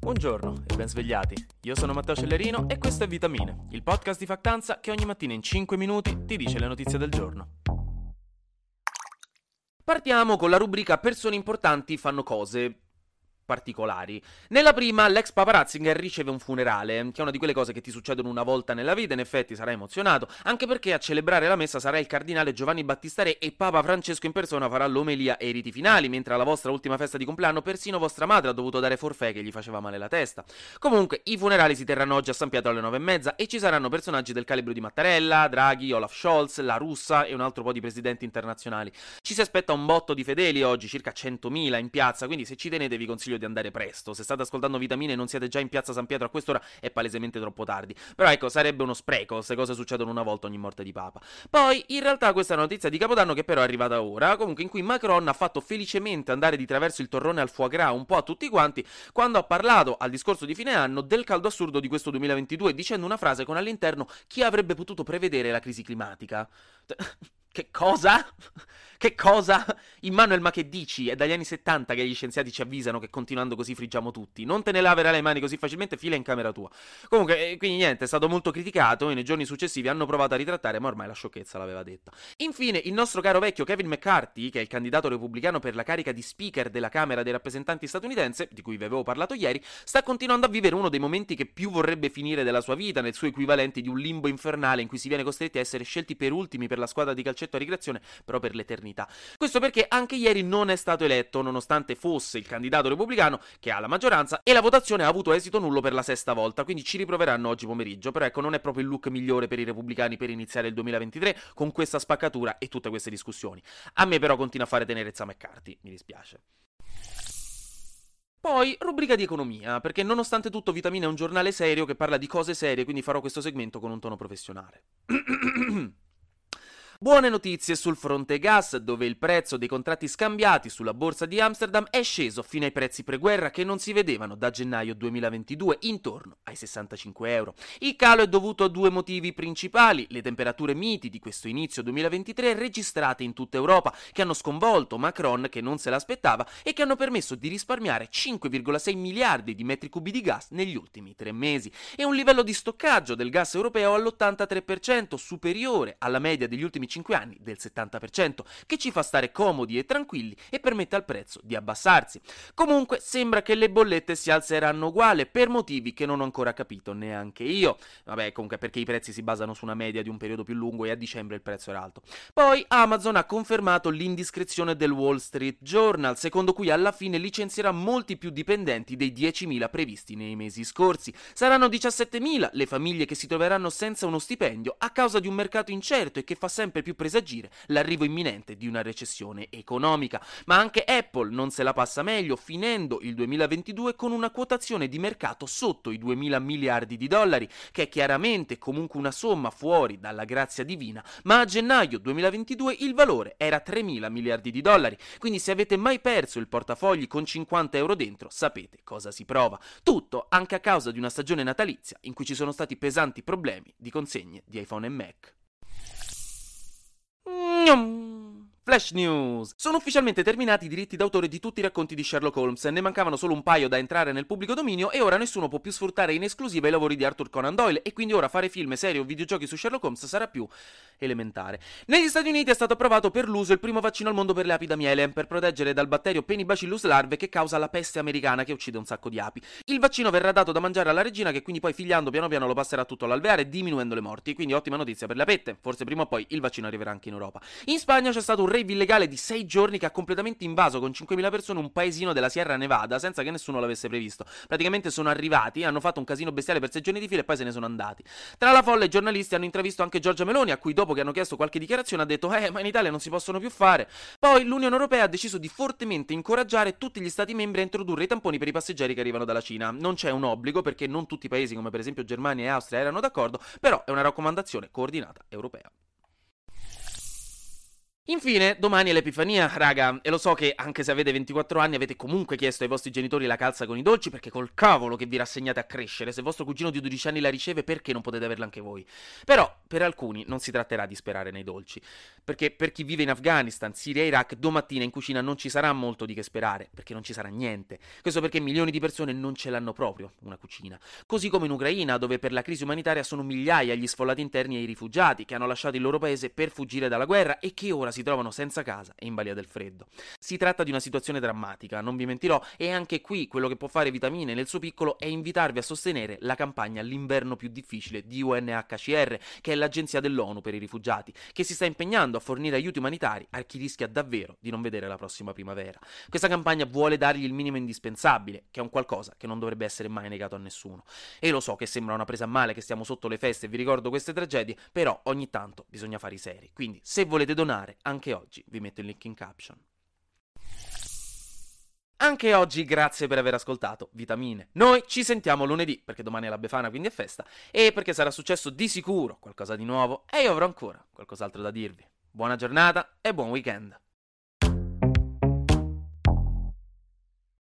Buongiorno e ben svegliati. Io sono Matteo Cellerino e questo è Vitamine, il podcast di Factanza che ogni mattina in 5 minuti ti dice le notizie del giorno. Partiamo con la rubrica Persone importanti fanno cose particolari. Nella prima, l'ex Papa Ratzinger riceve un funerale, che è una di quelle cose che ti succedono una volta nella vita, in effetti sarà emozionato, anche perché a celebrare la messa sarà il cardinale Giovanni Battista Re e Papa Francesco in persona farà l'omelia e i riti finali, mentre alla vostra ultima festa di compleanno persino vostra madre ha dovuto dare forfè che gli faceva male la testa. Comunque, i funerali si terranno oggi a San Pietro alle nove e mezza e ci saranno personaggi del calibro di Mattarella, Draghi, Olaf Scholz, la Russa e un altro po' di presidenti internazionali. Ci si aspetta un botto di fedeli oggi, circa 100.000 in piazza, quindi se ci tenete vi consiglio di andare presto. Se state ascoltando Vitamine e non siete già in piazza San Pietro a quest'ora è palesemente troppo tardi. Però ecco, sarebbe uno spreco, queste cose succedono una volta ogni morte di Papa. Poi, in realtà questa è una notizia di Capodanno che però è arrivata ora, comunque in cui Macron ha fatto felicemente andare di traverso il torrone al foie gras un po' a tutti quanti quando ha parlato al discorso di fine anno del caldo assurdo di questo 2022 dicendo una frase con all'interno chi avrebbe potuto prevedere la crisi climatica. Che cosa? Che cosa? Immanuel, ma che dici? È dagli anni 70 che gli scienziati ci avvisano che continuando così friggiamo tutti. Non te ne laverai le mani così facilmente, fila in camera tua. Comunque, eh, quindi niente, è stato molto criticato e nei giorni successivi hanno provato a ritrattare, ma ormai la sciocchezza l'aveva detta. Infine, il nostro caro vecchio Kevin McCarthy, che è il candidato repubblicano per la carica di speaker della Camera dei rappresentanti statunitense, di cui vi avevo parlato ieri, sta continuando a vivere uno dei momenti che più vorrebbe finire della sua vita, nel suo equivalente di un limbo infernale in cui si viene costretti a essere scelti per ultimi per la squadra di calcetto a ricreazione, però per l'eternità. Questo perché anche ieri non è stato eletto, nonostante fosse il candidato repubblicano che ha la maggioranza, e la votazione ha avuto esito nullo per la sesta volta, quindi ci riproveranno oggi pomeriggio. Però ecco, non è proprio il look migliore per i repubblicani per iniziare il 2023 con questa spaccatura e tutte queste discussioni. A me però continua a fare tenerezza McCarthy, mi dispiace. Poi, rubrica di economia, perché nonostante tutto Vitamina è un giornale serio che parla di cose serie, quindi farò questo segmento con un tono professionale. Buone notizie sul fronte gas, dove il prezzo dei contratti scambiati sulla borsa di Amsterdam è sceso fino ai prezzi preguerra che non si vedevano da gennaio 2022, intorno ai 65 euro. Il calo è dovuto a due motivi principali: le temperature miti di questo inizio 2023 registrate in tutta Europa, che hanno sconvolto Macron che non se l'aspettava e che hanno permesso di risparmiare 5,6 miliardi di metri cubi di gas negli ultimi tre mesi, e un livello di stoccaggio del gas europeo all'83%, superiore alla media degli ultimi 5 anni del 70%, che ci fa stare comodi e tranquilli e permette al prezzo di abbassarsi. Comunque sembra che le bollette si alzeranno uguale per motivi che non ho ancora capito neanche io. Vabbè, comunque perché i prezzi si basano su una media di un periodo più lungo e a dicembre il prezzo era alto. Poi Amazon ha confermato l'indiscrezione del Wall Street Journal, secondo cui alla fine licenzierà molti più dipendenti dei 10.000 previsti nei mesi scorsi. Saranno 17.000 le famiglie che si troveranno senza uno stipendio a causa di un mercato incerto e che fa sempre più presagire l'arrivo imminente di una recessione economica. Ma anche Apple non se la passa meglio, finendo il 2022 con una quotazione di mercato sotto i 2.000 miliardi di dollari, che è chiaramente comunque una somma fuori dalla grazia divina, ma a gennaio 2022 il valore era 3.000 miliardi di dollari, quindi se avete mai perso il portafogli con 50 euro dentro, sapete cosa si prova. Tutto anche a causa di una stagione natalizia in cui ci sono stati pesanti problemi di consegne di iPhone e Mac. nyum Flash News! Sono ufficialmente terminati i diritti d'autore di tutti i racconti di Sherlock Holmes, ne mancavano solo un paio da entrare nel pubblico dominio e ora nessuno può più sfruttare in esclusiva i lavori di Arthur Conan Doyle e quindi ora fare film, serie o videogiochi su Sherlock Holmes sarà più elementare. Negli Stati Uniti è stato approvato per l'uso il primo vaccino al mondo per le api da miele, per proteggere dal batterio Penibacillus larve che causa la peste americana che uccide un sacco di api. Il vaccino verrà dato da mangiare alla regina che quindi poi figliando piano piano lo passerà tutto all'alveare diminuendo le morti, quindi ottima notizia per le apette, forse prima o poi il vaccino arriverà anche in Europa. In Spagna c'è stato un rave illegale di 6 sei giorni che ha completamente invaso con 5.000 persone un paesino della Sierra Nevada senza che nessuno l'avesse previsto. Praticamente sono arrivati, hanno fatto un casino bestiale per sei giorni di fila e poi se ne sono andati. Tra la folla i giornalisti hanno intravisto anche Giorgia Meloni, a cui dopo che hanno chiesto qualche dichiarazione ha detto eh ma in Italia non si possono più fare. Poi l'Unione Europea ha deciso di fortemente incoraggiare tutti gli stati membri a introdurre i tamponi per i passeggeri che arrivano dalla Cina. Non c'è un obbligo perché non tutti i paesi come per esempio Germania e Austria erano d'accordo, però è una raccomandazione coordinata europea. Infine, domani è l'Epifania, raga, e lo so che anche se avete 24 anni avete comunque chiesto ai vostri genitori la calza con i dolci perché col cavolo che vi rassegnate a crescere, se vostro cugino di 12 anni la riceve perché non potete averla anche voi? Però, per alcuni non si tratterà di sperare nei dolci, perché per chi vive in Afghanistan, Siria e Iraq, domattina in cucina non ci sarà molto di che sperare, perché non ci sarà niente. Questo perché milioni di persone non ce l'hanno proprio, una cucina. Così come in Ucraina, dove per la crisi umanitaria sono migliaia gli sfollati interni e i rifugiati che hanno lasciato il loro paese per fuggire dalla guerra e che ora si trovano senza casa e in balia del freddo. Si tratta di una situazione drammatica, non vi mentirò, e anche qui quello che può fare Vitamine nel suo piccolo è invitarvi a sostenere la campagna L'inverno più difficile di UNHCR, che è l'agenzia dell'ONU per i rifugiati, che si sta impegnando a fornire aiuti umanitari a chi rischia davvero di non vedere la prossima primavera. Questa campagna vuole dargli il minimo indispensabile, che è un qualcosa che non dovrebbe essere mai negato a nessuno. E lo so che sembra una presa a male che stiamo sotto le feste e vi ricordo queste tragedie, però ogni tanto bisogna fare i seri. Quindi, se volete donare, anche oggi vi metto il link in caption. Anche oggi grazie per aver ascoltato Vitamine. Noi ci sentiamo lunedì, perché domani è la Befana, quindi è festa, e perché sarà successo di sicuro qualcosa di nuovo e io avrò ancora qualcos'altro da dirvi. Buona giornata e buon weekend.